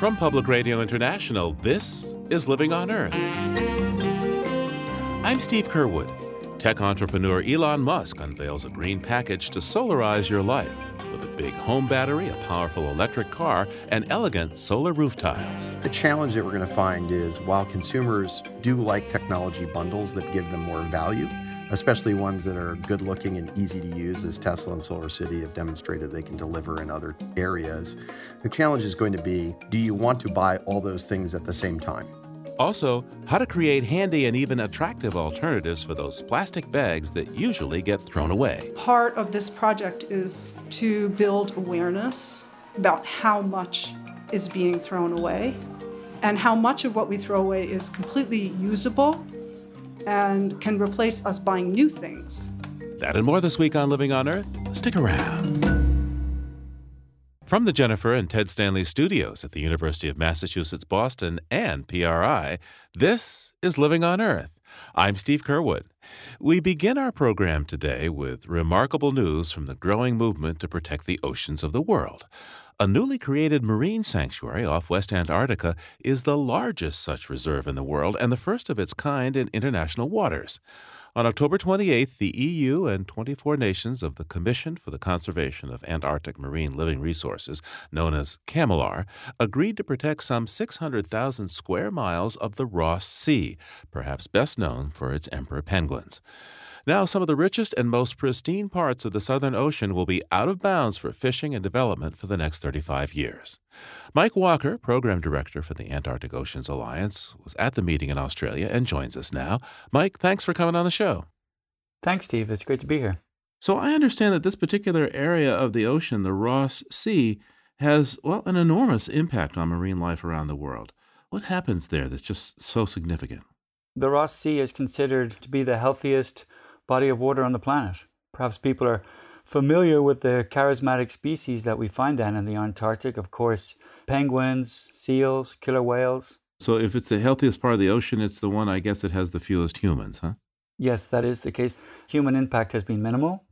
From Public Radio International, this is Living on Earth. I'm Steve Curwood. Tech entrepreneur Elon Musk unveils a green package to solarize your life with a big home battery, a powerful electric car, and elegant solar roof tiles. The challenge that we're going to find is while consumers do like technology bundles that give them more value, especially ones that are good looking and easy to use, as Tesla and Solar City have demonstrated they can deliver in other areas. The challenge is going to be do you want to buy all those things at the same time? Also, how to create handy and even attractive alternatives for those plastic bags that usually get thrown away. Part of this project is to build awareness about how much is being thrown away and how much of what we throw away is completely usable and can replace us buying new things. That and more this week on Living on Earth. Stick around. From the Jennifer and Ted Stanley studios at the University of Massachusetts Boston and PRI, this is Living on Earth. I'm Steve Curwood. We begin our program today with remarkable news from the growing movement to protect the oceans of the world. A newly created marine sanctuary off West Antarctica is the largest such reserve in the world and the first of its kind in international waters. On October 28th, the EU and 24 nations of the Commission for the Conservation of Antarctic Marine Living Resources, known as CCAMLR, agreed to protect some 600,000 square miles of the Ross Sea, perhaps best known for its emperor penguins. Now, some of the richest and most pristine parts of the Southern Ocean will be out of bounds for fishing and development for the next 35 years. Mike Walker, Program Director for the Antarctic Oceans Alliance, was at the meeting in Australia and joins us now. Mike, thanks for coming on the show. Thanks, Steve. It's great to be here. So, I understand that this particular area of the ocean, the Ross Sea, has, well, an enormous impact on marine life around the world. What happens there that's just so significant? The Ross Sea is considered to be the healthiest body of water on the planet. Perhaps people are familiar with the charismatic species that we find down in the Antarctic. Of course, penguins, seals, killer whales. So, if it's the healthiest part of the ocean, it's the one, I guess, that has the fewest humans, huh? Yes, that is the case. Human impact has been minimal.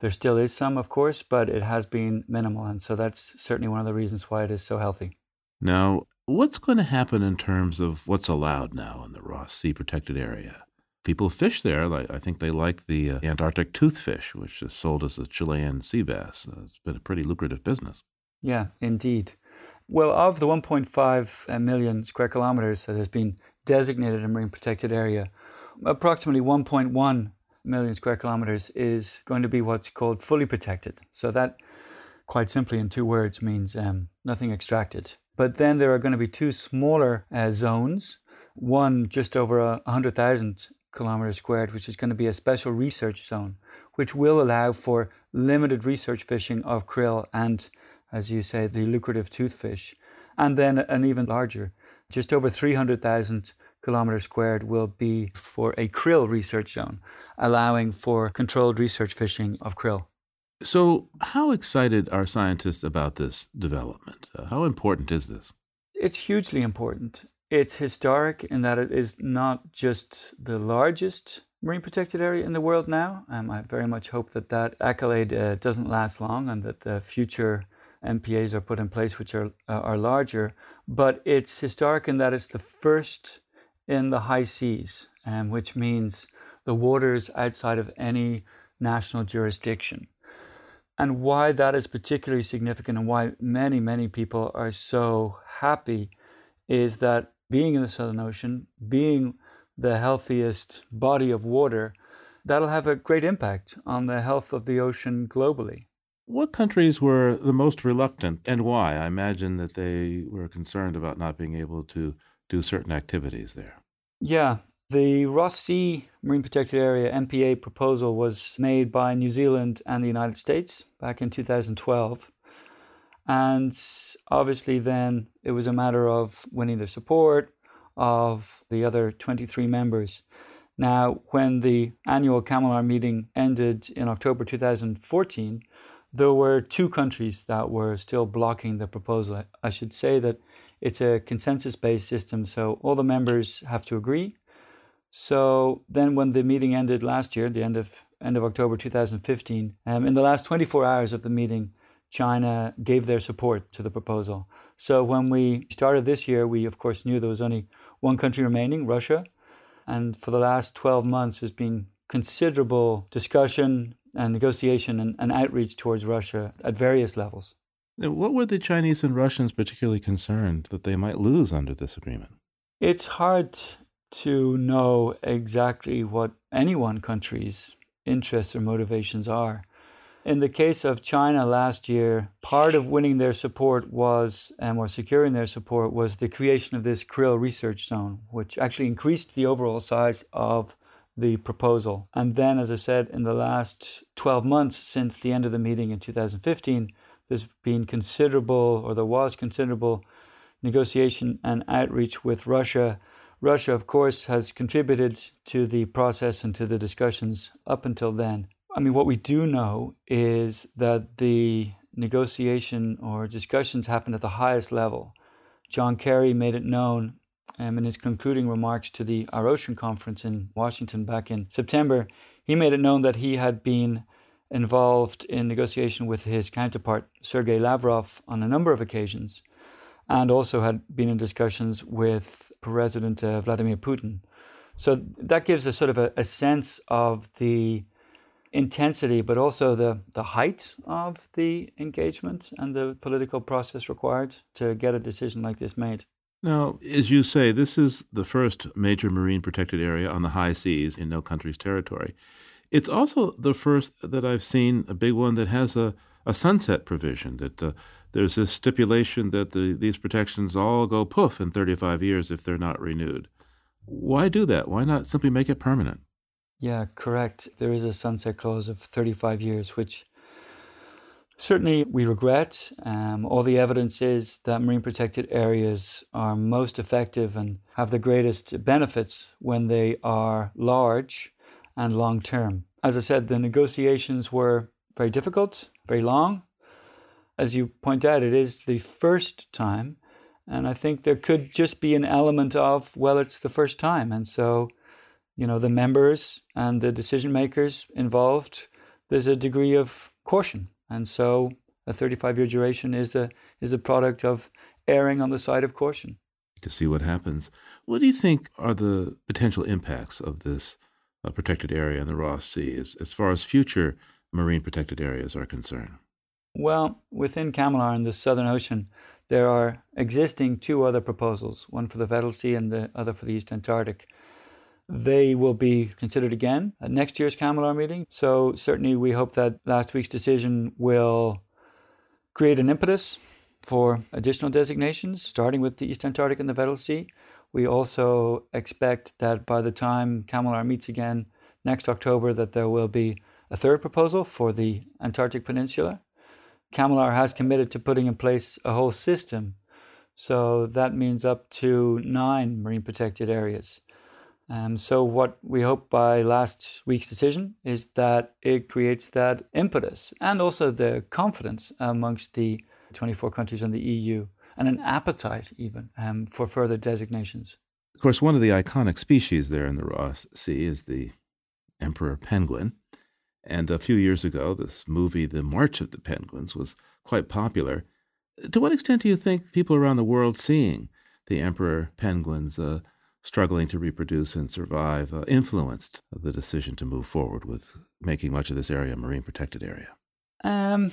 There still is some, of course, but it has been minimal. And so that's certainly one of the reasons why it is so healthy. Now, what's going to happen in terms of what's allowed now in the Ross Sea protected area? People fish there. Like I think they like the uh, Antarctic toothfish, which is sold as the Chilean sea bass. Uh, it's been a pretty lucrative business. Yeah, indeed. Well, of the 1.5 uh, square kilometers that has been designated a marine protected area, approximately 1.1 million square kilometers is going to be what's called fully protected. So that, quite simply in two words, means um, nothing extracted. But then there are going to be two smaller uh, zones one just over 100,000 kilometers squared, which is going to be a special research zone, which will allow for limited research fishing of krill and, as you say, the lucrative toothfish. And then an even larger, just over 300,000 kilometers squared, will be for a krill research zone, allowing for controlled research fishing of krill. So, how excited are scientists about this development? Uh, how important is this? It's hugely important. It's historic in that it is not just the largest marine protected area in the world now. Um, I very much hope that that accolade uh, doesn't last long and that the future MPAs are put in place which are, uh, are larger. But it's historic in that it's the first in the high seas, um, which means the waters outside of any national jurisdiction. And why that is particularly significant and why many, many people are so happy is that being in the Southern Ocean, being the healthiest body of water, that'll have a great impact on the health of the ocean globally. What countries were the most reluctant and why? I imagine that they were concerned about not being able to do certain activities there. Yeah, the Ross Sea Marine Protected Area MPA proposal was made by New Zealand and the United States back in 2012. And obviously, then it was a matter of winning the support of the other 23 members. Now, when the annual CCAMLR meeting ended in October 2014, there were two countries that were still blocking the proposal. I should say that it's a consensus based system, so all the members have to agree. So then, when the meeting ended last year, the end of end of October 2015, um, in the last 24 hours of the meeting, China gave their support to the proposal. So when we started this year, we of course knew there was only one country remaining, Russia. And for the last 12 months, there's been considerable discussion and negotiation and, and outreach towards Russia at various levels. What were the Chinese and Russians particularly concerned that they might lose under this agreement? It's hard to know exactly what any one country's interests or motivations are. In the case of China last year, part of winning their support was, and or securing their support, was the creation of this krill research zone, which actually increased the overall size of the proposal. And then, as I said, in the last 12 months since the end of the meeting in 2015, there's been considerable, or there was considerable negotiation and outreach with Russia. Russia, of course, has contributed to the process and to the discussions up until then. I mean, what we do know is that the negotiation or discussions happened at the highest level. John Kerry made it known um, in his concluding remarks to the Our Ocean Conference in Washington back in September. He made it known that he had been involved in negotiation with his counterpart, Sergei Lavrov, on a number of occasions, and also had been in discussions with President uh, Vladimir Putin. So that gives us sort of a, a sense of the intensity, but also the, the height of the engagement and the political process required to get a decision like this made. Now, as you say, this is the first major marine protected area on the high seas in no country's territory. It's also the first that I've seen, a big one that has a, a sunset provision, that uh, there's this stipulation that the, these protections all go poof in 35 years if they're not renewed. Why do that? Why not simply make it permanent? Yeah, correct. There is a sunset clause of 35 years, which certainly we regret. Um, all the evidence is that marine protected areas are most effective and have the greatest benefits when they are large and long term. As I said, the negotiations were very difficult, very long. As you point out, it is the first time. And I think there could just be an element of, well, it's the first time. And so you know, the members and the decision makers involved, there's a degree of caution. And so a 35 year duration is the is a product of erring on the side of caution. To see what happens. What do you think are the potential impacts of this uh, protected area in the Ross Sea as, as far as future marine protected areas are concerned? Well, within CCAMLR in the Southern Ocean, there are existing two other proposals, one for the Weddell Sea and the other for the East Antarctic. They will be considered again at next year's CCAMLR meeting. So, certainly, we hope that last week's decision will create an impetus for additional designations, starting with the East Antarctic and the Weddell Sea. We also expect that by the time CCAMLR meets again next October, that there will be a third proposal for the Antarctic Peninsula. CCAMLR has committed to putting in place a whole system. So that means up to nine marine protected areas. Um, so, what we hope by last week's decision is that it creates that impetus and also the confidence amongst the 24 countries in the EU and an appetite even um, for further designations. Of course, one of the iconic species there in the Ross Sea is the emperor penguin. And a few years ago, this movie, The March of the Penguins, was quite popular. To what extent do you think people around the world seeing the emperor penguins uh, struggling to reproduce and survive uh, influenced the decision to move forward with making much of this area a marine protected area? Um,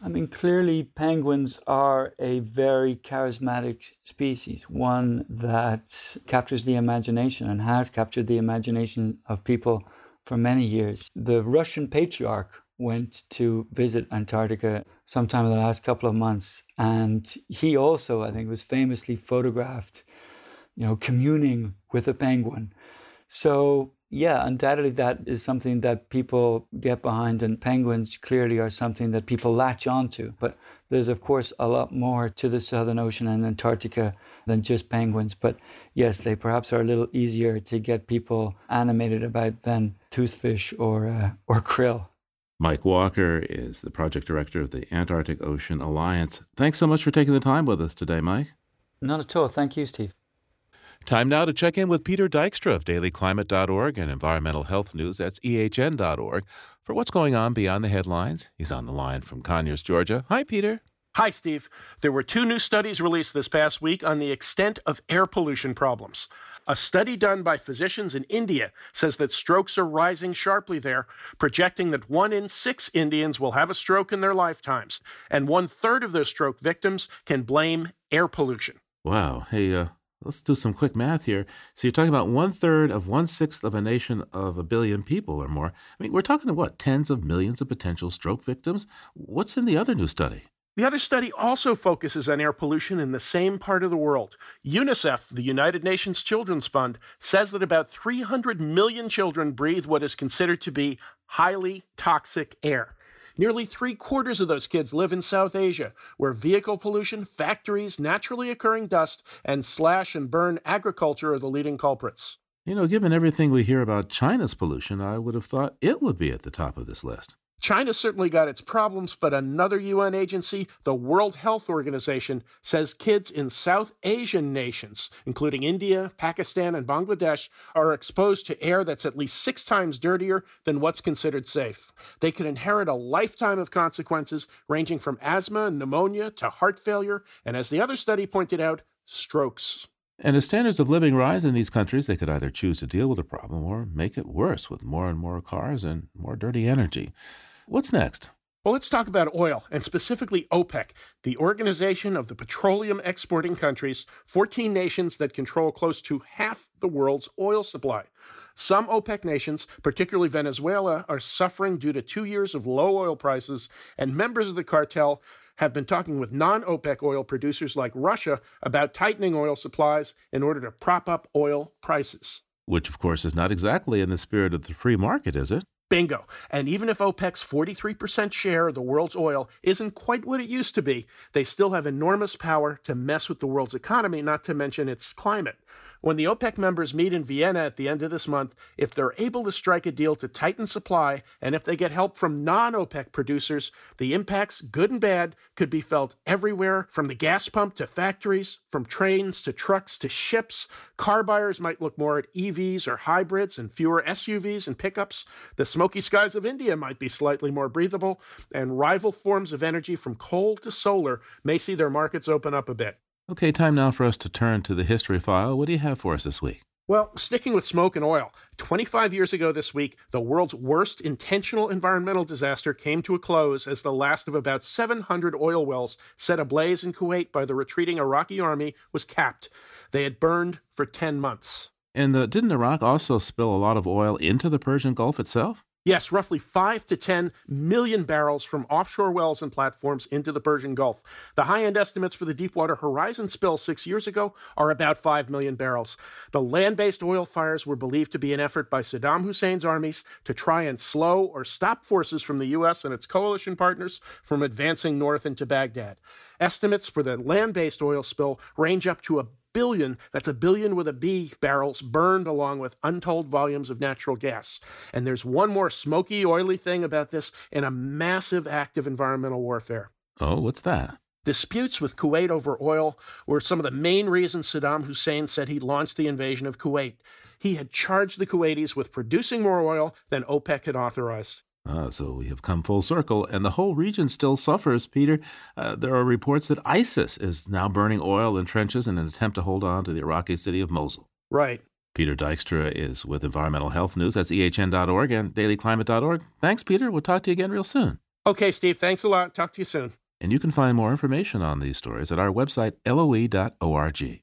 I mean, clearly, penguins are a very charismatic species, one that captures the imagination and has captured the imagination of people for many years. The Russian patriarch went to visit Antarctica sometime in the last couple of months, and he also, I think, was famously photographed you know, communing with a penguin. So, yeah, undoubtedly that is something that people get behind, and penguins clearly are something that people latch onto. But there's, of course, a lot more to the Southern Ocean and Antarctica than just penguins. But yes, they perhaps are a little easier to get people animated about than toothfish or, uh, or krill. Mike Walker is the project director of the Antarctic Ocean Alliance. Thanks so much for taking the time with us today, Mike. Not at all. Thank you, Steve. Time now to check in with Peter Dykstra of dailyclimate.org and environmental health news, that's ehn.org, for what's going on beyond the headlines. He's on the line from Conyers, Georgia. Hi, Peter. Hi, Steve. There were two new studies released this past week on the extent of air pollution problems. A study done by physicians in India says that strokes are rising sharply there, projecting that one in six Indians will have a stroke in their lifetimes, and one third of those stroke victims can blame air pollution. Wow. Hey, uh, let's do some quick math here. So you're talking about one third of one sixth of a nation of a billion people or more. I mean, we're talking about what, tens of millions of potential stroke victims? What's in the other new study? The other study also focuses on air pollution in the same part of the world. UNICEF, the United Nations Children's Fund, says that about 300 million children breathe what is considered to be highly toxic air. Nearly three quarters of those kids live in South Asia, where vehicle pollution, factories, naturally occurring dust, and slash and burn agriculture are the leading culprits. You know, given everything we hear about China's pollution, I would have thought it would be at the top of this list. China certainly got its problems, but another UN agency, the World Health Organization, says kids in South Asian nations, including India, Pakistan, and Bangladesh, are exposed to air that's at least six times dirtier than what's considered safe. They could inherit a lifetime of consequences ranging from asthma and pneumonia to heart failure, and as the other study pointed out, strokes. And as standards of living rise in these countries, they could either choose to deal with the problem or make it worse with more and more cars and more dirty energy. What's next? Well, let's talk about oil, and specifically OPEC, the organization of the petroleum exporting countries, 14 nations that control close to half the world's oil supply. Some OPEC nations, particularly Venezuela, are suffering due to two years of low oil prices, and members of the cartel have been talking with non OPEC oil producers like Russia about tightening oil supplies in order to prop up oil prices. Which, of course, is not exactly in the spirit of the free market, is it? Bingo. And even if OPEC's 43% share of the world's oil isn't quite what it used to be, they still have enormous power to mess with the world's economy, not to mention its climate. When the OPEC members meet in Vienna at the end of this month, if they're able to strike a deal to tighten supply, and if they get help from non OPEC producers, the impacts, good and bad, could be felt everywhere from the gas pump to factories, from trains to trucks to ships. Car buyers might look more at EVs or hybrids and fewer SUVs and pickups. The smoky skies of India might be slightly more breathable, and rival forms of energy from coal to solar may see their markets open up a bit. Okay, time now for us to turn to the history file. What do you have for us this week? Well, sticking with smoke and oil, 25 years ago this week, the world's worst intentional environmental disaster came to a close as the last of about 700 oil wells set ablaze in Kuwait by the retreating Iraqi army was capped. They had burned for 10 months. And uh, didn't Iraq also spill a lot of oil into the Persian Gulf itself? Yes, roughly 5 to 10 million barrels from offshore wells and platforms into the Persian Gulf. The high end estimates for the Deepwater Horizon spill six years ago are about 5 million barrels. The land based oil fires were believed to be an effort by Saddam Hussein's armies to try and slow or stop forces from the U.S. and its coalition partners from advancing north into Baghdad. Estimates for the land based oil spill range up to a billion, that's a billion with a B, barrels burned along with untold volumes of natural gas. And there's one more smoky, oily thing about this in a massive act of environmental warfare. Oh, what's that? Disputes with Kuwait over oil were some of the main reasons Saddam Hussein said he launched the invasion of Kuwait. He had charged the Kuwaitis with producing more oil than OPEC had authorized. Uh, so we have come full circle, and the whole region still suffers, Peter. Uh, there are reports that ISIS is now burning oil in trenches in an attempt to hold on to the Iraqi city of Mosul. Right. Peter Dykstra is with Environmental Health News. That's ehn.org and dailyclimate.org. Thanks, Peter. We'll talk to you again real soon. Okay, Steve. Thanks a lot. Talk to you soon. And you can find more information on these stories at our website, loe.org.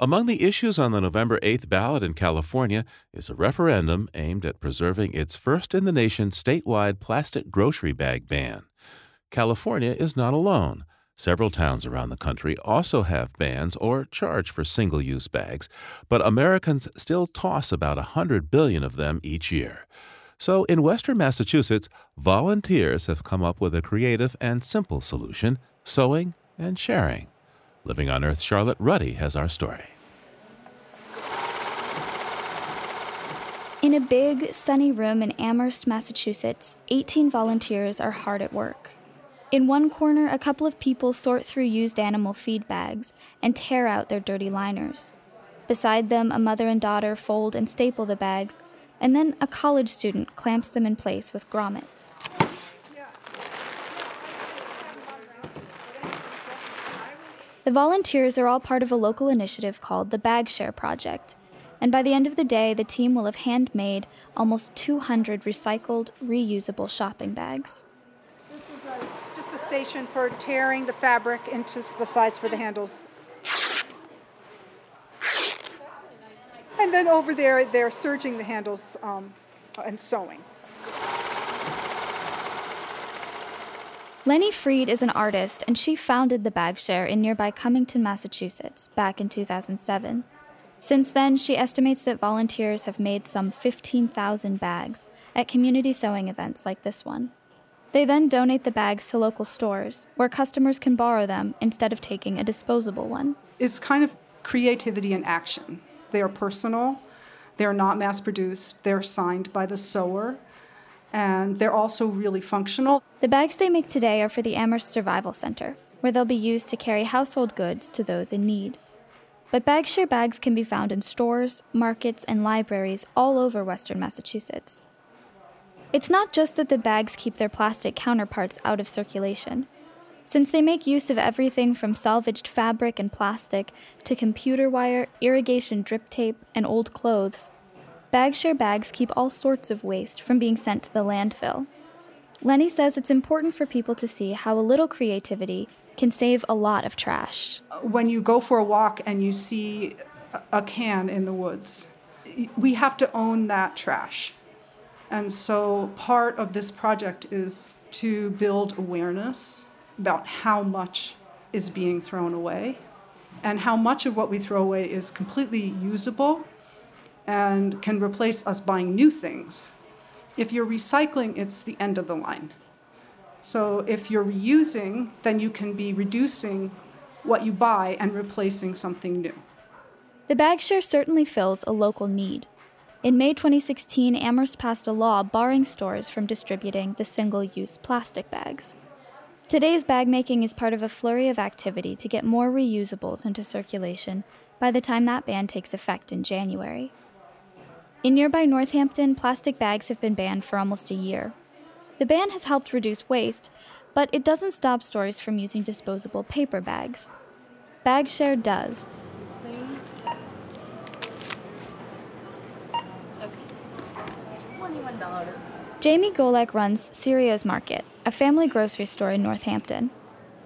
Among the issues on the November 8th ballot in California is a referendum aimed at preserving its first in the nation statewide plastic grocery bag ban. California is not alone. Several towns around the country also have bans or charge for single use bags, but Americans still toss about 100 billion of them each year. So, in Western Massachusetts, volunteers have come up with a creative and simple solution sewing and sharing. Living on Earth, Charlotte Ruddy has our story. In a big, sunny room in Amherst, Massachusetts, 18 volunteers are hard at work. In one corner, a couple of people sort through used animal feed bags and tear out their dirty liners. Beside them, a mother and daughter fold and staple the bags, and then a college student clamps them in place with grommets. The volunteers are all part of a local initiative called the Bag Share Project, and by the end of the day, the team will have handmade almost 200 recycled, reusable shopping bags This is a, just a station for tearing the fabric into the size for the handles. And then over there, they're serging the handles um, and sewing. Leni Fried is an artist, and she founded the Bag Share in nearby Cummington, Massachusetts, back in 2007. Since then, she estimates that volunteers have made some 15,000 bags at community sewing events like this one. They then donate the bags to local stores where customers can borrow them instead of taking a disposable one. It's kind of creativity in action. They are personal, they're not mass produced, they're signed by the sewer, and they're also really functional. The bags they make today are for the Amherst Survival Center, where they'll be used to carry household goods to those in need. But BagShare bags can be found in stores, markets, and libraries all over western Massachusetts. It's not just that the bags keep their plastic counterparts out of circulation. Since they make use of everything from salvaged fabric and plastic to computer wire, irrigation drip tape, and old clothes, BagShare bags keep all sorts of waste from being sent to the landfill. Leni says it's important for people to see how a little creativity can save a lot of trash. When you go for a walk and you see a can in the woods, we have to own that trash. And so part of this project is to build awareness about how much is being thrown away and how much of what we throw away is completely usable and can replace us buying new things. If you're recycling, it's the end of the line. So if you're reusing, then you can be reducing what you buy and replacing something new. The bag share certainly fills a local need. In May 2016, Amherst passed a law barring stores from distributing the single use plastic bags. Today's bag making is part of a flurry of activity to get more reusables into circulation by the time that ban takes effect in January. In nearby Northampton, plastic bags have been banned for almost a year. The ban has helped reduce waste, but it doesn't stop stores from using disposable paper bags. BagShare does, Jamie Golek runs Serio's Market, a family grocery store in Northampton.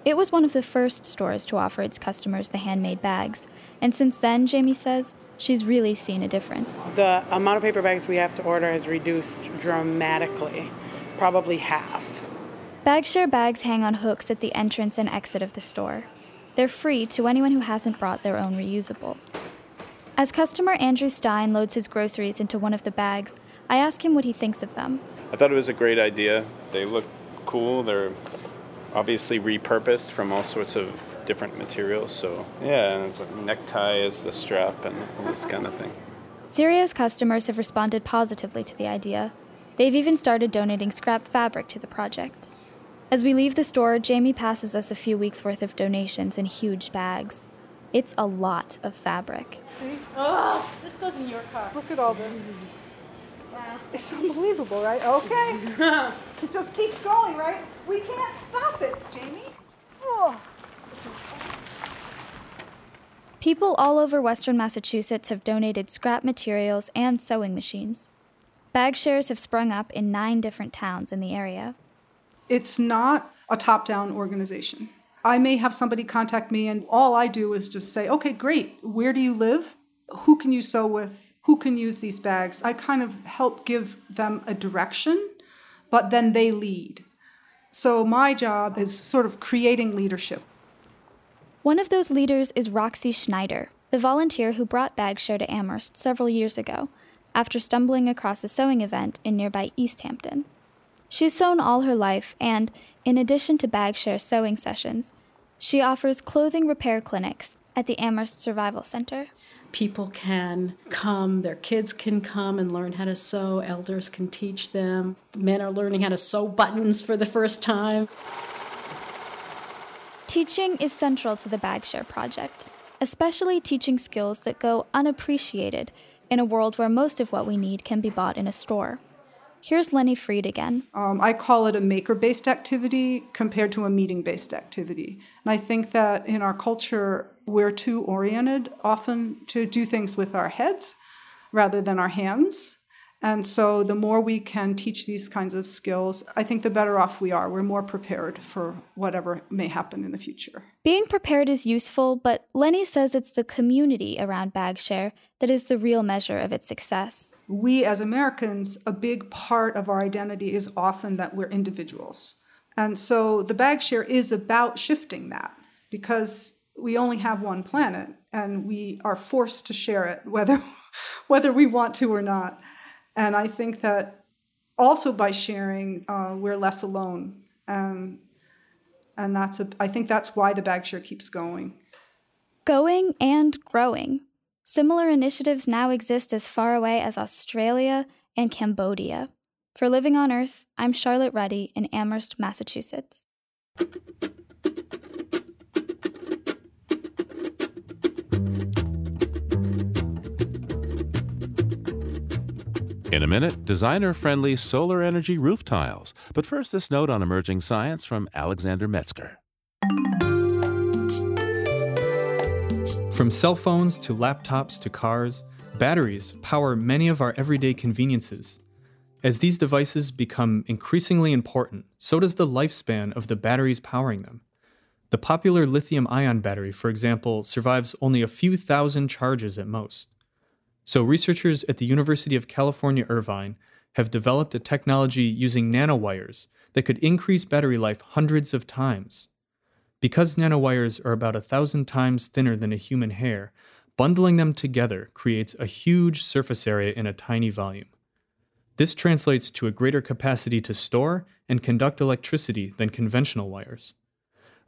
It was one of the first stores to offer its customers the handmade bags, and since then, Jamie says, she's really seen a difference. The amount of paper bags we have to order has reduced dramatically, probably half. BagShare bags hang on hooks at the entrance and exit of the store. They're free to anyone who hasn't brought their own reusable. As customer Andrew Stein loads his groceries into one of the bags, I ask him what he thinks of them. I thought it was a great idea. They look cool. They're obviously repurposed from all sorts of different materials. So yeah, and it's like necktie is the strap and this kind of thing. Serio's customers have responded positively to the idea. They've even started donating scrap fabric to the project. As we leave the store, Jamie passes us a few weeks' worth of donations in huge bags. It's a lot of fabric. See? Oh, this goes in your car. Look at all this. It's unbelievable, right? Okay. it just keeps going, right? We can't stop it, Jamie. Oh. People all over western Massachusetts have donated scrap materials and sewing machines. Bag shares have sprung up in nine different towns in the area. It's not a top down organization. I may have somebody contact me, and all I do is just say, okay, great, where do you live? Who can you sew with? who can use these bags. I kind of help give them a direction, but then they lead. So my job is sort of creating leadership. One of those leaders is Roxy Schneider, the volunteer who brought Bagshare to Amherst several years ago after stumbling across a sewing event in nearby Easthampton. She's sewn all her life, and in addition to Bagshare sewing sessions, she offers clothing repair clinics at the Amherst Survival Center. People can come, their kids can come and learn how to sew, elders can teach them. Men are learning how to sew buttons for the first time. Teaching is central to the Bagshare project, especially teaching skills that go unappreciated in a world where most of what we need can be bought in a store. Here's Leni Fried again. Um, I call it a maker based activity compared to a meeting based activity. And I think that in our culture, we're too oriented often to do things with our heads rather than our hands. And so the more we can teach these kinds of skills, I think the better off we are. We're more prepared for whatever may happen in the future. Being prepared is useful, but Leni says it's the community around Bagshare that is the real measure of its success. We as Americans, a big part of our identity is often that we're individuals. And so the Bagshare is about shifting that because we only have one planet and we are forced to share it whether whether we want to or not. And I think that also by sharing, uh, we're less alone. Um, and that's a, I think that's why the bag share keeps going. Going and growing. Similar initiatives now exist as far away as Australia and Cambodia. For Living on Earth, I'm Charlotte Ruddy in Amherst, Massachusetts. In a minute, designer friendly solar energy roof tiles. But first, this note on emerging science from Alexander Metzger. From cell phones to laptops to cars, batteries power many of our everyday conveniences. As these devices become increasingly important, so does the lifespan of the batteries powering them. The popular lithium ion battery, for example, survives only a few thousand charges at most. So, researchers at the University of California, Irvine have developed a technology using nanowires that could increase battery life hundreds of times. Because nanowires are about a thousand times thinner than a human hair, bundling them together creates a huge surface area in a tiny volume. This translates to a greater capacity to store and conduct electricity than conventional wires.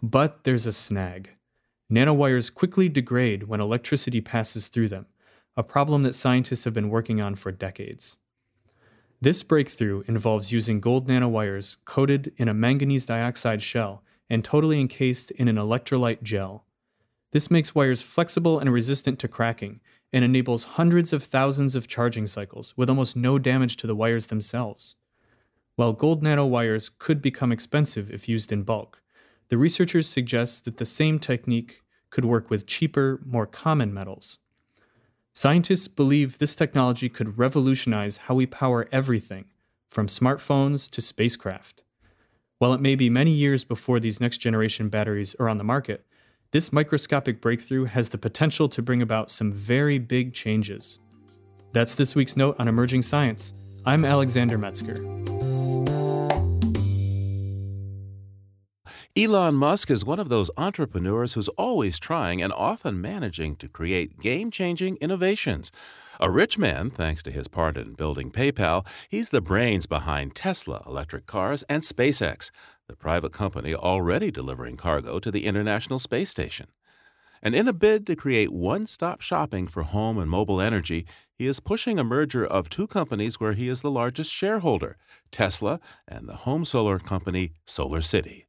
But there's a snag. Nanowires quickly degrade when electricity passes through them a problem that scientists have been working on for decades. This breakthrough involves using gold nanowires coated in a manganese dioxide shell and totally encased in an electrolyte gel. This makes wires flexible and resistant to cracking and enables hundreds of thousands of charging cycles with almost no damage to the wires themselves. While gold nanowires could become expensive if used in bulk, the researchers suggest that the same technique could work with cheaper, more common metals. Scientists believe this technology could revolutionize how we power everything, from smartphones to spacecraft. While it may be many years before these next generation batteries are on the market, this microscopic breakthrough has the potential to bring about some very big changes. That's this week's note on emerging science. I'm Alexander Metzger. Elon Musk is one of those entrepreneurs who's always trying and often managing to create game changing innovations. A rich man, thanks to his part in building PayPal, he's the brains behind Tesla electric cars and SpaceX, the private company already delivering cargo to the International Space Station. And in a bid to create one stop shopping for home and mobile energy, he is pushing a merger of two companies where he is the largest shareholder Tesla and the home solar company Solar City.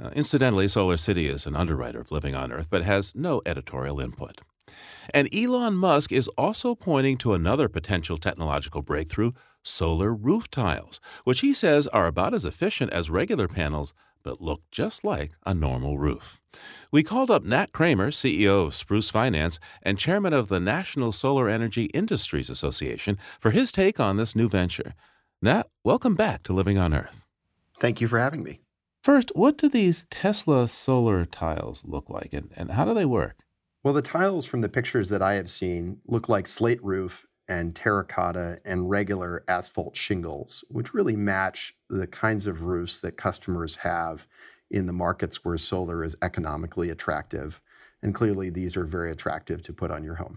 Uh, incidentally, Solar City is an underwriter of Living on Earth, but has no editorial input. And Elon Musk is also pointing to another potential technological breakthrough solar roof tiles, which he says are about as efficient as regular panels, but look just like a normal roof. We called up Nat Kreamer, CEO of Spruce Finance and chairman of the National Solar Energy Industries Association, for his take on this new venture. Nat, welcome back to Living on Earth. Thank you for having me. First, what do these Tesla solar tiles look like and, and how do they work? Well, the tiles from the pictures that I have seen look like slate roof and terracotta and regular asphalt shingles, which really match the kinds of roofs that customers have in the markets where solar is economically attractive. And clearly, these are very attractive to put on your home.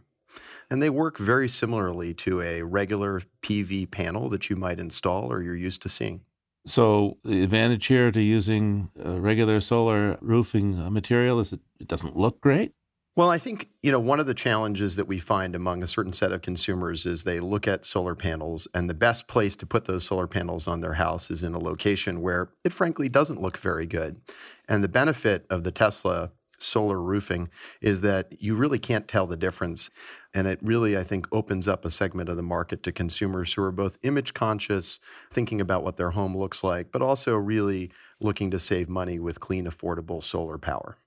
And they work very similarly to a regular PV panel that you might install or you're used to seeing. So the advantage here to using regular solar roofing uh, material is that it doesn't look great. Well, I think, you know, one of the challenges that we find among a certain set of consumers is they look at solar panels and the best place to put those solar panels on their house is in a location where it frankly doesn't look very good. And the benefit of the Tesla solar roofing is that you really can't tell the difference. And it really, I think, opens up a segment of the market to consumers who are both image conscious, thinking about what their home looks like, but also really looking to save money with clean, affordable solar power.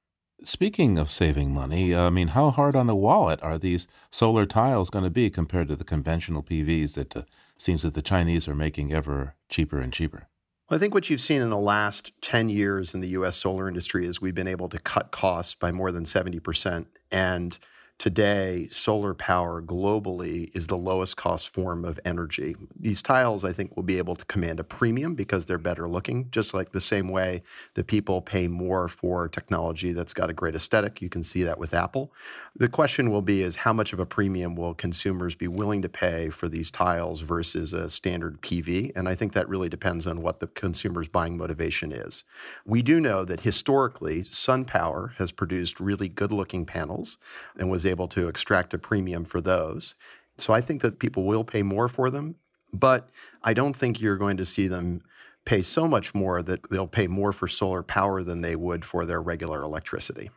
Speaking of saving money, I mean, how hard on the wallet are these solar tiles going to be compared to the conventional PVs that uh, seems that the Chinese are making ever cheaper and cheaper? Well, I think what you've seen in the last 10 years in the US solar industry is we've been able to cut costs by more than 70% and Today, solar power globally is the lowest cost form of energy. These tiles, I think, will be able to command a premium because they're better looking, just like the same way that people pay more for technology that's got a great aesthetic. You can see that with Apple. The question will be is how much of a premium will consumers be willing to pay for these tiles versus a standard PV? And I think that really depends on what the consumer's buying motivation is. We do know that historically, SunPower has produced really good looking panels and was able to extract a premium for those. So I think that people will pay more for them, but I don't think you're going to see them pay so much more that they'll pay more for solar power than they would for their regular electricity.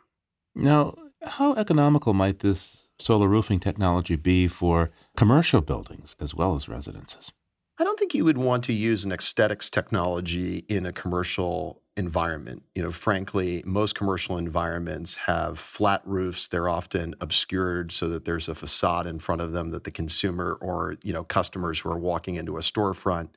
Now, how economical might this solar roofing technology be for commercial buildings as well as residences? I don't think you would want to use an aesthetics technology in a commercial environment. You know, frankly, most commercial environments have flat roofs. They're often obscured so that there's a facade in front of them that the consumer or, you know, customers who are walking into a storefront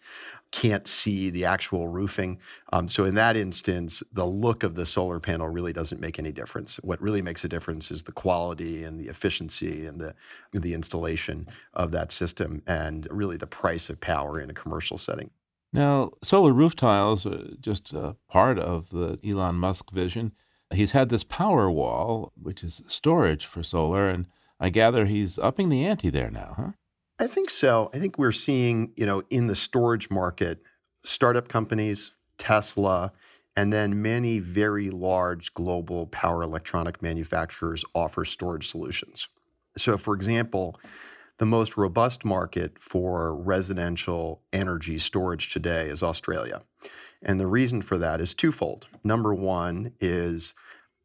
can't see the actual roofing. Um, so in that instance, the look of the solar panel really doesn't make any difference. What really makes a difference is the quality and the efficiency and the the installation of that system and really the price of power in a commercial setting. Now, solar roof tiles are just a part of the Elon Musk vision. He's had this Powerwall, which is storage for solar, and I gather he's upping the ante there now, huh? I think so. I think we're seeing, you know, in the storage market, startup companies, Tesla, and then many very large global power electronic manufacturers offer storage solutions. So, for example, the most robust market for residential energy storage today is Australia. And the reason for that is twofold. Number one is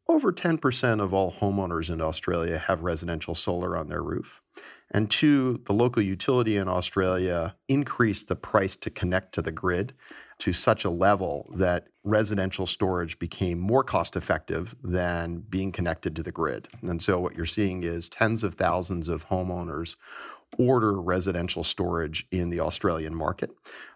over 10% of all homeowners in Australia have residential solar on their roof. And two, the local utility in Australia increased the price to connect to the grid to such a level that residential storage became more cost effective than being connected to the grid. And so what you're seeing is tens of thousands of homeowners order residential storage in the Australian market.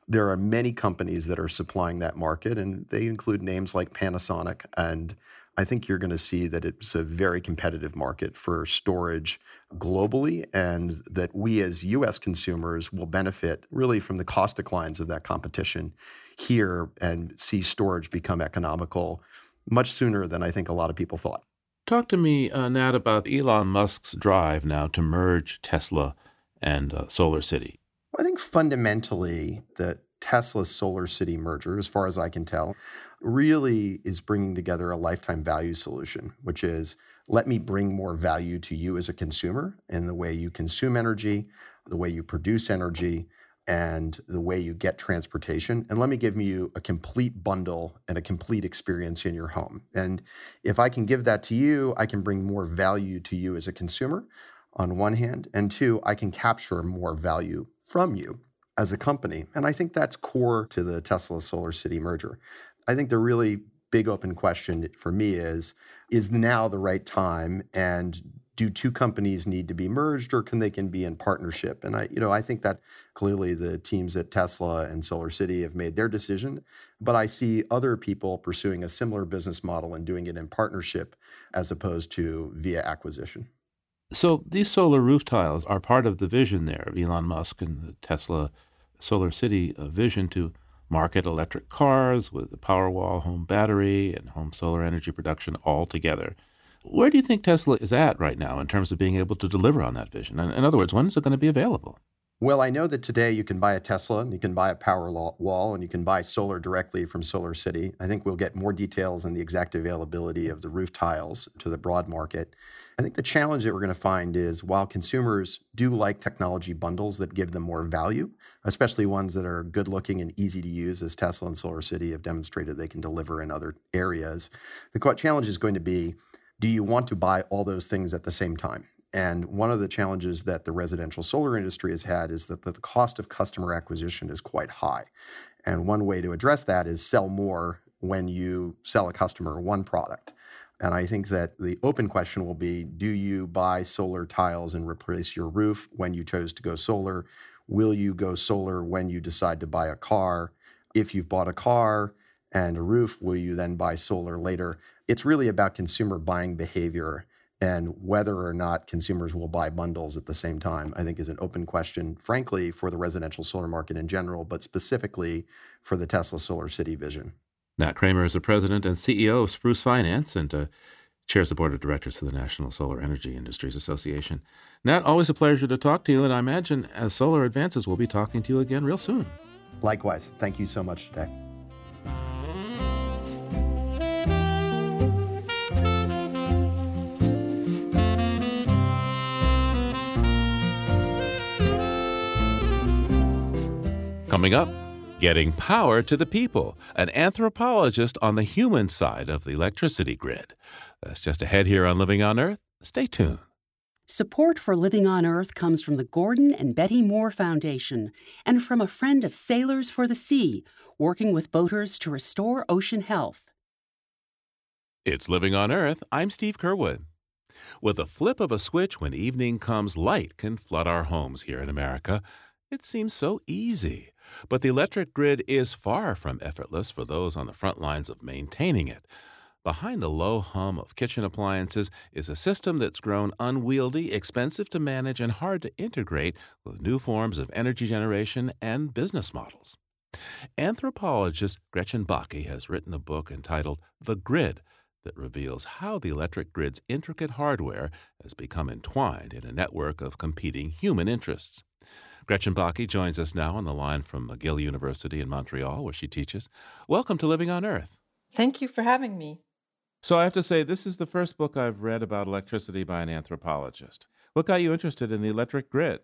There are many companies that are supplying that market, and they include names like Panasonic. And I think you're going to see that it's a very competitive market for storage globally, and that we as US consumers will benefit really from the cost declines of that competition here and see storage become economical much sooner than I think a lot of people thought. Talk to me, uh, Nat, about Elon Musk's drive now to merge Tesla and uh, Solar City. I think fundamentally the Tesla Solar City merger, as far as I can tell, really is bringing together a lifetime value solution, which is let me bring more value to you as a consumer in the way you consume energy, the way you produce energy, and the way you get transportation. And let me give you a complete bundle and a complete experience in your home. And if I can give that to you, I can bring more value to you as a consumer on one hand, and two, I can capture more value from you as a company. And I think that's core to the Tesla Solar City merger. I think the really big open question for me is is now the right time and do two companies need to be merged or can they can be in partnership and i you know i think that clearly the teams at tesla and solar city have made their decision but i see other people pursuing a similar business model and doing it in partnership as opposed to via acquisition so these solar roof tiles are part of the vision there of elon musk and the tesla solar city uh, vision to market electric cars with the Powerwall home battery and home solar energy production all together. Where do you think Tesla is at right now in terms of being able to deliver on that vision? In other words, when is it going to be available? Well, I know that today you can buy a Tesla and you can buy a Powerwall and you can buy solar directly from Solar City. I think we'll get more details on the exact availability of the roof tiles to the broad market. I think the challenge that we're going to find is while consumers do like technology bundles that give them more value, especially ones that are good looking and easy to use, as Tesla and Solar City have demonstrated they can deliver in other areas, the challenge is going to be do you want to buy all those things at the same time? And one of the challenges that the residential solar industry has had is that the cost of customer acquisition is quite high. And one way to address that is sell more when you sell a customer one product. And I think that the open question will be do you buy solar tiles and replace your roof when you chose to go solar? Will you go solar when you decide to buy a car? If you've bought a car and a roof, will you then buy solar later? It's really about consumer buying behavior and whether or not consumers will buy bundles at the same time, I think is an open question, frankly, for the residential solar market in general, but specifically for the Tesla Solar City vision. Nat Kreamer is the president and CEO of Spruce Finance and uh, chairs the board of directors of the National Solar Energy Industries Association. Nat, always a pleasure to talk to you, and I imagine as solar advances, we'll be talking to you again real soon. Likewise. Thank you so much today. Coming up, getting power to the people, an anthropologist on the human side of the electricity grid. That's just ahead here on Living on Earth. Stay tuned. Support for Living on Earth comes from the Gordon and Betty Moore Foundation and from a friend of Sailors for the Sea, working with boaters to restore ocean health. It's Living on Earth. I'm Steve Curwood. With a flip of a switch when evening comes, light can flood our homes here in America. It seems so easy. But the electric grid is far from effortless for those on the front lines of maintaining it. Behind the low hum of kitchen appliances is a system that's grown unwieldy, expensive to manage, and hard to integrate with new forms of energy generation and business models. Anthropologist Gretchen Bakke has written a book entitled The Grid that reveals how the electric grid's intricate hardware has become entwined in a network of competing human interests. Gretchen Bakke joins us now on the line from McGill University in Montreal, where she teaches. Welcome to Living on Earth. Thank you for having me. So, I have to say, this is the first book I've read about electricity by an anthropologist. What got you interested in the electric grid?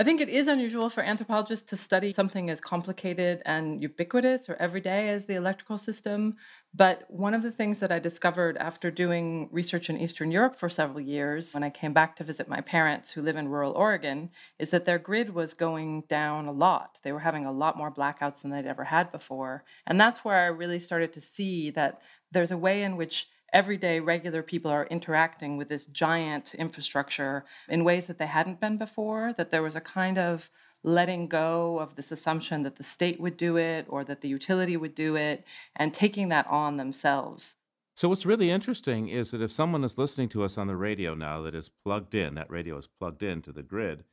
I think it is unusual for anthropologists to study something as complicated and ubiquitous or everyday as the electrical system. But one of the things that I discovered after doing research in Eastern Europe for several years, when I came back to visit my parents who live in rural Oregon, is that their grid was going down a lot. They were having a lot more blackouts than they'd ever had before. And that's where I really started to see that there's a way in which everyday regular people are interacting with this giant infrastructure in ways that they hadn't been before, that there was a kind of letting go of this assumption that the state would do it or that the utility would do it and taking that on themselves. So, what's really interesting is that if someone is listening to us on the radio now that is plugged in, that radio is plugged into the grid,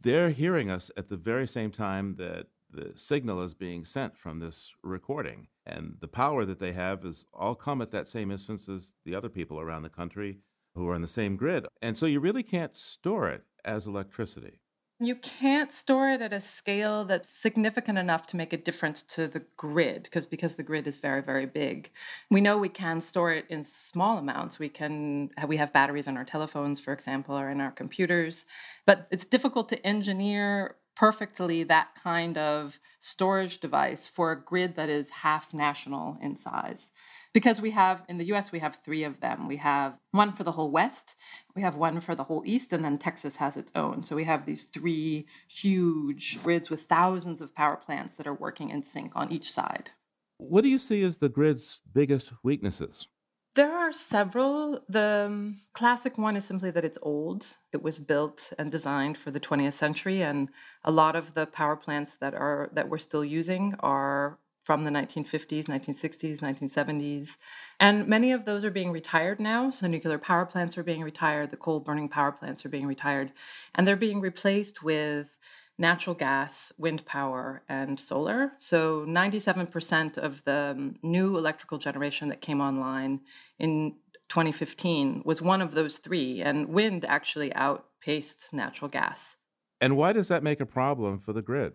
they're hearing us at the very same time that the signal is being sent from this recording. And the power that they have is all come at that same instance as the other people around the country who are on the same grid. And so you really can't store it as electricity. You can't store it at a scale that's significant enough to make a difference to the grid because because the grid is very very big. We know we can store it in small amounts. We can we have batteries on our telephones for example or in our computers, but it's difficult to engineer perfectly that kind of storage device for a grid that is half national in size. Because we have, in the US, we have three of them. We have one for the whole West, we have one for the whole East, and then Texas has its own. So we have these three huge grids with thousands of power plants that are working in sync on each side. What do you see as the grid's biggest weaknesses? There are several. The um, classic one is simply that it's old. It was built and designed for the 20th century, and a lot of the power plants that are that we're still using are from the 1950s, 1960s, 1970s. And many of those are being retired now. So nuclear power plants are being retired, the coal burning power plants are being retired, and they're being replaced with natural gas, wind power, and solar. So 97% of the um, new electrical generation that came online in 2015 was one of those three, and wind actually outpaced natural gas. And why does that make a problem for the grid?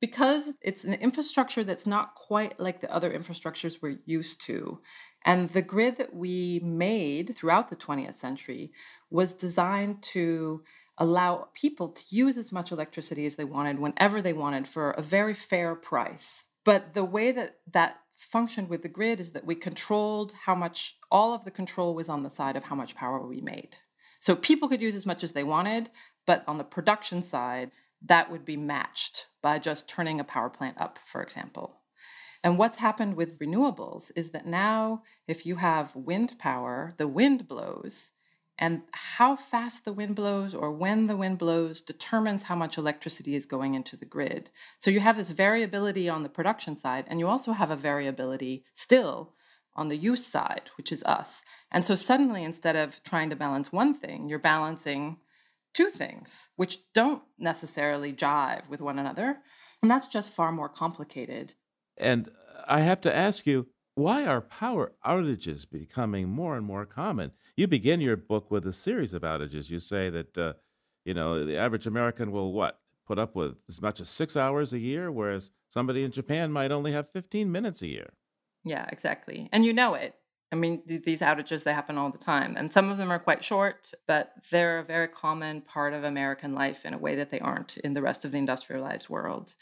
Because it's an infrastructure that's not quite like the other infrastructures we're used to. And the grid that we made throughout the 20th century was designed to allow people to use as much electricity as they wanted whenever they wanted for a very fair price. But the way that that functioned with the grid is that we controlled how much, all of the control was on the side of how much power we made. So people could use as much as they wanted, but on the production side, that would be matched by just turning a power plant up, for example. And what's happened with renewables is that now, if you have wind power, the wind blows, and how fast the wind blows or when the wind blows determines how much electricity is going into the grid. So you have this variability on the production side, and you also have a variability still on the use side, which is us. And so suddenly, instead of trying to balance one thing, you're balancing two things, which don't necessarily jive with one another. And that's just far more complicated. And I have to ask you, why are power outages becoming more and more common? You begin your book with a series of outages. You say that, uh, you know, the average American will what? Put up with as much as six hours a year, whereas somebody in Japan might only have 15 minutes a year. Yeah, exactly. And you know it. I mean, these outages, they happen all the time. And some of them are quite short, but they're a very common part of American life in a way that they aren't in the rest of the industrialized world.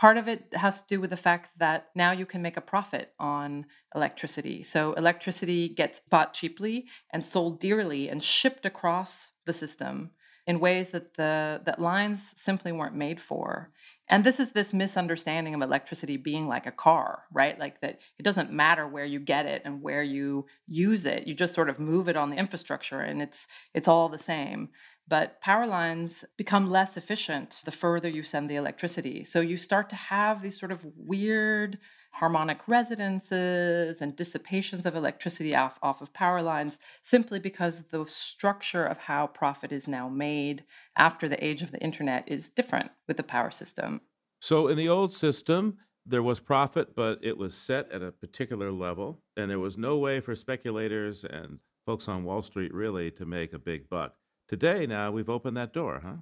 Part of it has to do with the fact that now you can make a profit on electricity. So electricity gets bought cheaply and sold dearly and shipped across the system in ways that the that lines simply weren't made for. And this is this misunderstanding of electricity being like a car, right? Like that it doesn't matter where you get it and where you use it. You just sort of move it on the infrastructure and it's it's all the same. But power lines become less efficient the further you send the electricity. So you start to have these sort of weird harmonic resonances and dissipations of electricity off, off of power lines simply because the structure of how profit is now made after the age of the internet is different with the power system. So in the old system, there was profit, but it was set at a particular level, and there was no way for speculators and folks on Wall Street really to make a big buck. Today, now we've opened that door, huh?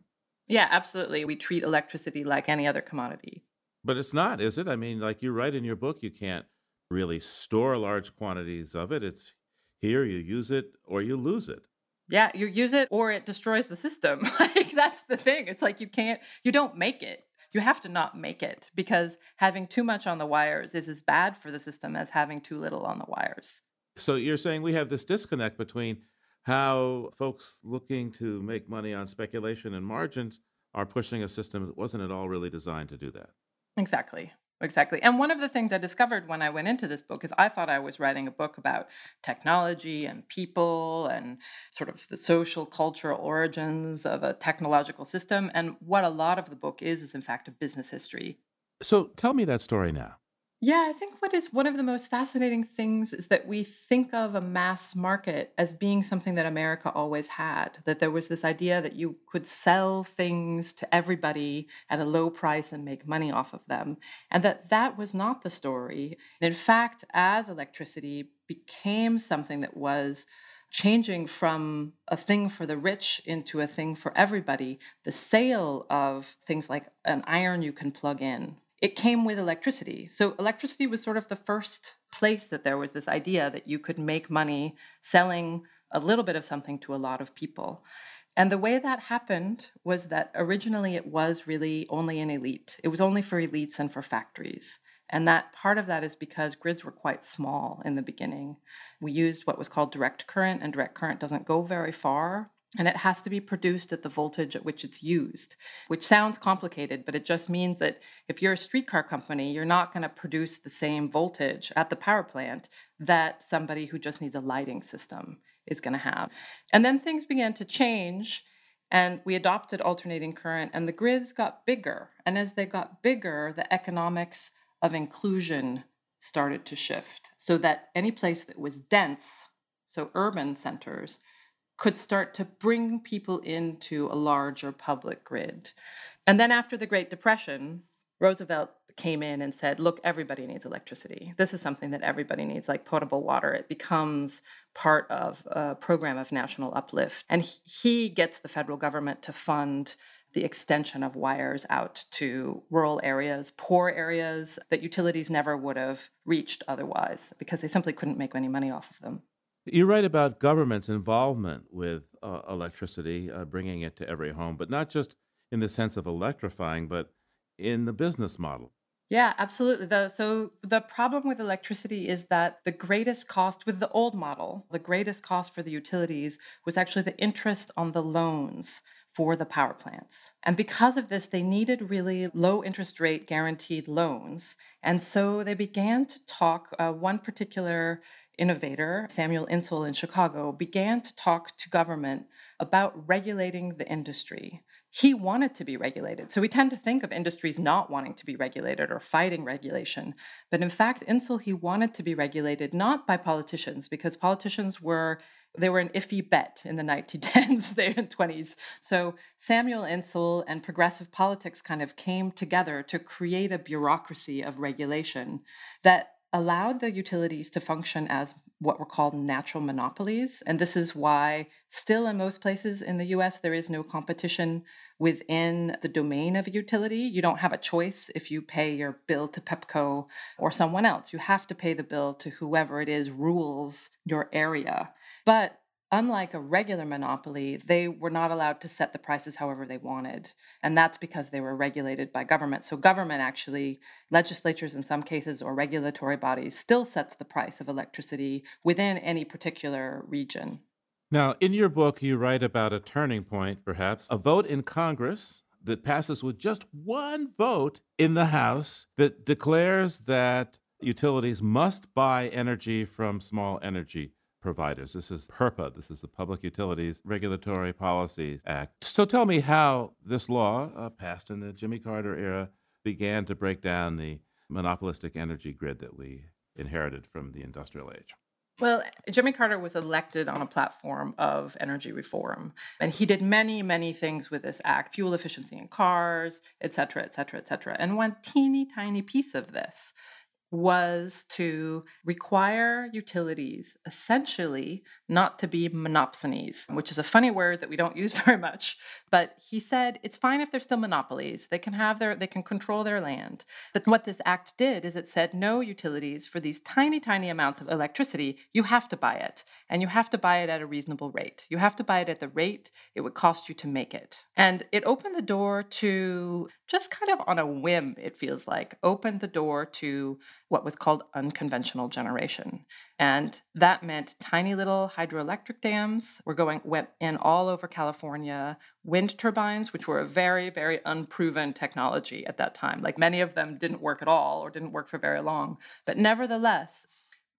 Yeah, absolutely. We treat electricity like any other commodity. But it's not, is it? I mean, like you write in your book, you can't really store large quantities of it. It's here, you use it or you lose it. Yeah, you use it or it destroys the system. like that's the thing. It's like you can't, you don't make it. You have to not make it because having too much on the wires is as bad for the system as having too little on the wires. So you're saying we have this disconnect between how folks looking to make money on speculation and margins are pushing a system that wasn't at all really designed to do that. Exactly. Exactly. And one of the things I discovered when I went into this book is I thought I was writing a book about technology and people and sort of the social cultural origins of a technological system. And what a lot of the book is, is in fact a business history. So tell me that story now. Yeah, I think what is one of the most fascinating things is that we think of a mass market as being something that America always had. That there was this idea that you could sell things to everybody at a low price and make money off of them. And that that was not the story. In fact, as electricity became something that was changing from a thing for the rich into a thing for everybody, the sale of things like an iron you can plug in it came with electricity. So electricity was sort of the first place that there was this idea that you could make money selling a little bit of something to a lot of people. And the way that happened was that originally it was really only an elite. It was only for elites and for factories. And that part of that is because grids were quite small in the beginning. We used what was called direct current, and direct current doesn't go very far and it has to be produced at the voltage at which it's used, which sounds complicated, but it just means that if you're a streetcar company, you're not going to produce the same voltage at the power plant that somebody who just needs a lighting system is going to have. And then things began to change, and we adopted alternating current, and the grids got bigger. And as they got bigger, the economics of inclusion started to shift so that any place that was dense, so urban centers, could start to bring people into a larger public grid. And then after the Great Depression, Roosevelt came in and said, look, everybody needs electricity. This is something that everybody needs, like potable water. It becomes part of a program of national uplift. And he gets the federal government to fund the extension of wires out to rural areas, poor areas that utilities never would have reached otherwise because they simply couldn't make any money off of them. You write about government's involvement with uh, electricity, uh, bringing it to every home, but not just in the sense of electrifying, but in the business model. Yeah, absolutely. The, so the problem with electricity is that the greatest cost with the old model, the greatest cost for the utilities was actually the interest on the loans for the power plants. And because of this, they needed really low interest rate guaranteed loans. And so they began to talk. Uh, one particular innovator, Samuel Insull in Chicago, began to talk to government about regulating the industry. He wanted to be regulated. So we tend to think of industries not wanting to be regulated or fighting regulation. But in fact, Insull, he wanted to be regulated not by politicians, because politicians were they were an iffy bet in the 1910s, there in 20s. So Samuel Insull and progressive politics kind of came together to create a bureaucracy of regulation that allowed the utilities to function as what were called natural monopolies. And this is why, still in most places in the US, there is no competition within the domain of a utility. You don't have a choice if you pay your bill to PEPCO or someone else. You have to pay the bill to whoever it is rules your area. But unlike a regular monopoly, they were not allowed to set the prices however they wanted. And that's because they were regulated by government. So, government actually, legislatures in some cases, or regulatory bodies, still sets the price of electricity within any particular region. Now, in your book, you write about a turning point, perhaps, a vote in Congress that passes with just one vote in the House that declares that utilities must buy energy from small energy providers. This is PURPA, this is the Public Utilities Regulatory Policies Act. So tell me how this law, uh, passed in the Jimmy Carter era, began to break down the monopolistic energy grid that we inherited from the industrial age. Well, Jimmy Carter was elected on a platform of energy reform, and he did many, many things with this act fuel efficiency in cars, et cetera, et cetera, et cetera. And one teeny tiny piece of this was to require utilities essentially not to be monopsonies, which is a funny word that we don't use very much. But he said it's fine if they're still monopolies. They can have their they can control their land. But what this act did is it said no utilities for these tiny, tiny amounts of electricity, you have to buy it. And you have to buy it at a reasonable rate. You have to buy it at the rate it would cost you to make it. And it opened the door to just kind of on a whim, it feels like, opened the door to what was called unconventional generation. And that meant tiny little hydroelectric dams were going went in all over California, wind turbines, which were a very, very unproven technology at that time. Like many of them didn't work at all or didn't work for very long. But nevertheless,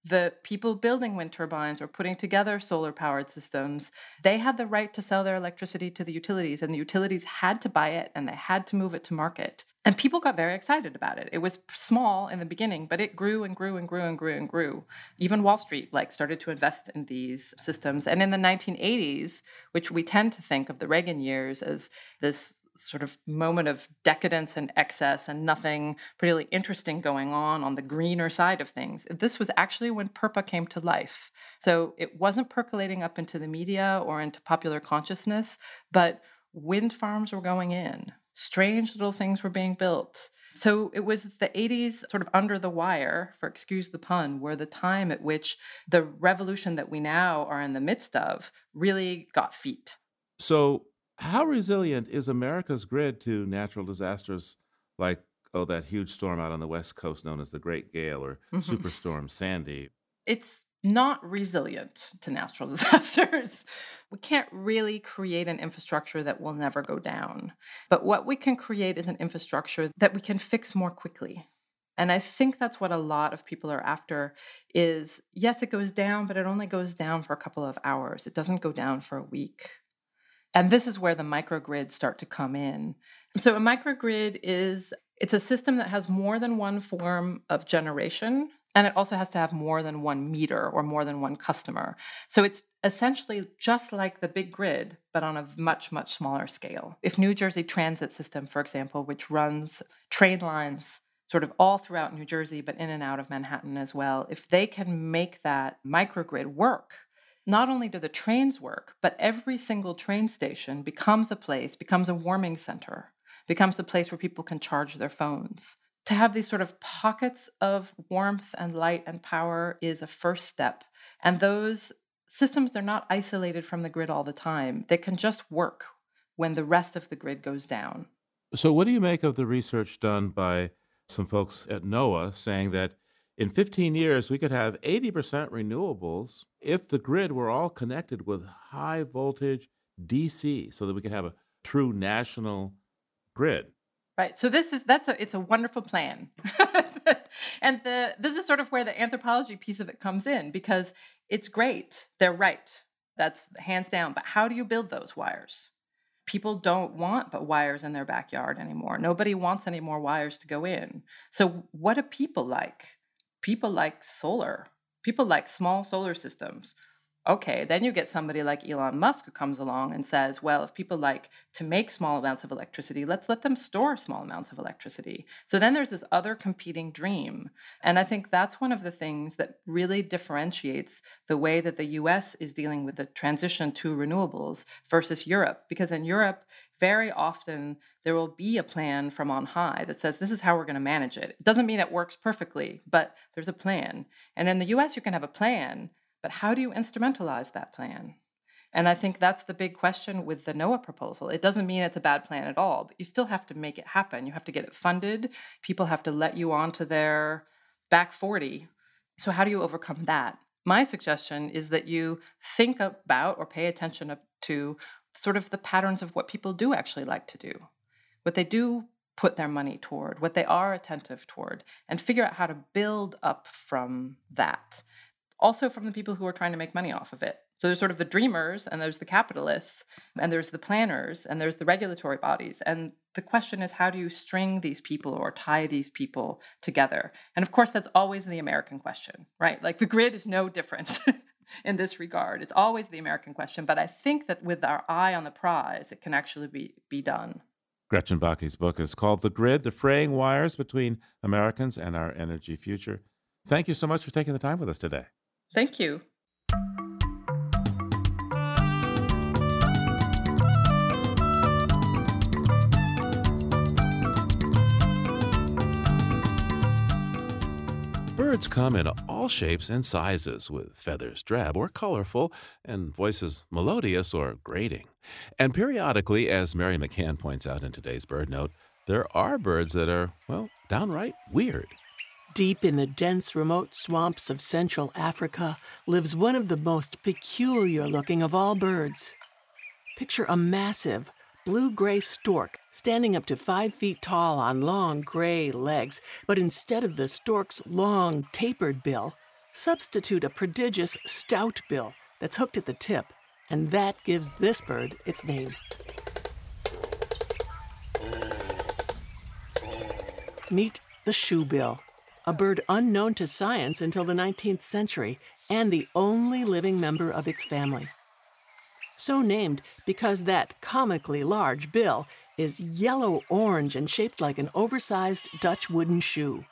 the people building wind turbines or putting together solar powered systems, they had the right to sell their electricity to the utilities, and the utilities had to buy it and they had to move it to market. And people got very excited about it. It was small in the beginning, but it grew and grew and grew and grew and grew. Even Wall Street like started to invest in these systems. And in the 1980s, which we tend to think of the Reagan years as this sort of moment of decadence and excess and nothing particularly interesting going on on the greener side of things. This was actually when PURPA came to life. So it wasn't percolating up into the media or into popular consciousness, but wind farms were going in. Strange little things were being built. So it was the 80s, sort of under the wire, for excuse the pun, were the time at which the revolution that we now are in the midst of really got feet. So how resilient is America's grid to natural disasters like, oh, that huge storm out on the West Coast known as the Great Gale or mm-hmm. Superstorm Sandy? It's not resilient to natural disasters. we can't really create an infrastructure that will never go down. But what we can create is an infrastructure that we can fix more quickly. And I think that's what a lot of people are after is yes, it goes down, but it only goes down for a couple of hours. It doesn't go down for a week. And this is where the microgrids start to come in. So a microgrid is it's a system that has more than one form of generation and it also has to have more than one meter or more than one customer. So it's essentially just like the big grid, but on a much, much smaller scale. If New Jersey Transit System, for example, which runs train lines sort of all throughout New Jersey, but in and out of Manhattan as well, if they can make that microgrid work, not only do the trains work, but every single train station becomes a place, becomes a warming center, becomes a place where people can charge their phones. To have these sort of pockets of warmth and light and power is a first step. And those systems, they're not isolated from the grid all the time. They can just work when the rest of the grid goes down. So, what do you make of the research done by some folks at NOAA saying that in 15 years we could have 80% renewables if the grid were all connected with high voltage DC so that we could have a true national grid? Right. So this is that's a it's a wonderful plan. and the this is sort of where the anthropology piece of it comes in because it's great. They're right. That's hands down. But how do you build those wires? People don't want but wires in their backyard anymore. Nobody wants any more wires to go in. So what do people like? People like solar. People like small solar systems. Okay, then you get somebody like Elon Musk who comes along and says, well, if people like to make small amounts of electricity, let's let them store small amounts of electricity. So then there's this other competing dream. And I think that's one of the things that really differentiates the way that the US is dealing with the transition to renewables versus Europe. Because in Europe, very often there will be a plan from on high that says this is how we're going to manage it. It doesn't mean it works perfectly, but there's a plan. And in the US, you can have a plan but how do you instrumentalize that plan? And I think that's the big question with the NOAA proposal. It doesn't mean it's a bad plan at all, but you still have to make it happen. You have to get it funded. People have to let you onto their back 40. So, how do you overcome that? My suggestion is that you think about or pay attention to sort of the patterns of what people do actually like to do, what they do put their money toward, what they are attentive toward, and figure out how to build up from that also from the people who are trying to make money off of it. So there's sort of the dreamers, and there's the capitalists, and there's the planners, and there's the regulatory bodies. And the question is, how do you string these people or tie these people together? And of course, that's always the American question, right? Like the grid is no different. in this regard. It's always the American question, but I think that with our eye on the prize, it can actually be, be done. Gretchen Bakke's book is called The Grid The Fraying Wires Between Americans and Our Energy Future. Thank you so much for taking the time with us today. Thank you. Birds come in all shapes and sizes, with feathers drab or colorful, and voices melodious or grating. And periodically, as Mary McCann points out in today's BirdNote, there are birds that are, well, downright weird. Deep in the dense, remote swamps of Central Africa lives one of the most peculiar looking of all birds. Picture a massive, blue gray stork standing up to five feet tall on long gray legs, but instead of the stork's long, tapered bill, substitute a prodigious stout bill that's hooked at the tip, and that gives this bird its name. Meet the shoebill a bird unknown to science until the 19th century and the only living member of its family. So named because that comically large bill is yellow orange and shaped like an oversized Dutch wooden shoe.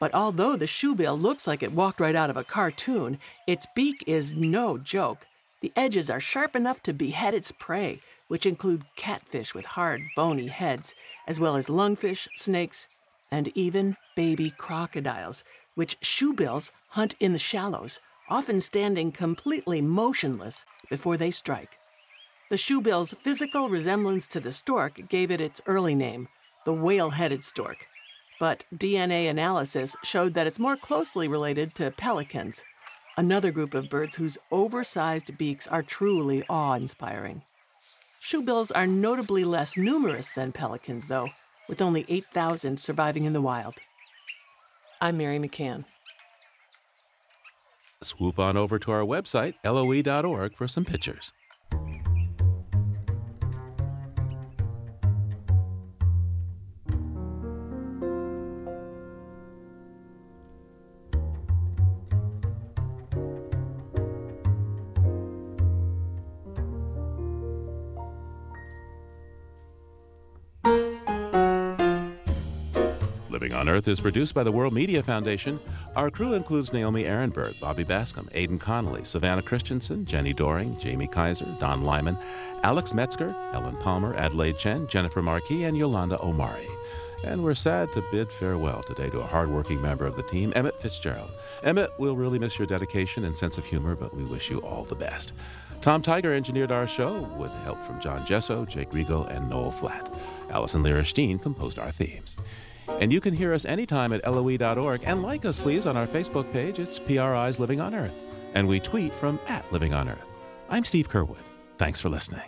But although the shoebill looks like it walked right out of a cartoon, its beak is no joke. The edges are sharp enough to behead its prey, which include catfish with hard, bony heads, as well as lungfish, snakes, and even baby crocodiles, which shoebills hunt in the shallows, often standing completely motionless before they strike. The shoebill's physical resemblance to the stork gave it its early name, the whale headed stork. But DNA analysis showed that it's more closely related to pelicans, another group of birds whose oversized beaks are truly awe inspiring. Shoebills are notably less numerous than pelicans, though, with only 8,000 surviving in the wild. I'm Mary McCann. Swoop on over to our website, loe.org, for some pictures. Earth is produced by the World Media Foundation. Our crew includes Naomi Arenberg, Bobby Bascomb, Aidan Connolly, Savannah Christensen, Jenny Doering, Jamie Kaiser, Don Lyman, Alex Metzger, Ellen Palmer, Adelaide Chen, Jennifer Marquis, and Yolanda Omari. And we're sad to bid farewell today to a hardworking member of the team, Emmett Fitzgerald. Emmett, we'll really miss your dedication and sense of humor, but we wish you all the best. Tom Tiger engineered our show with help from John Gesso, Jake Rigo, and Noel Flatt. Allison Lirish Dean composed our themes. And you can hear us anytime at loe.org and like us, please, on our Facebook page. It's PRI's Living on Earth. And we tweet from at Living on Earth. I'm Steve Curwood. Thanks for listening.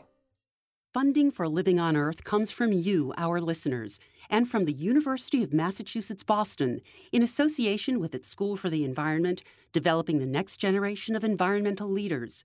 Funding for Living on Earth comes from you, our listeners, and from the University of Massachusetts Boston, in association with its School for the Environment, developing the next generation of environmental leaders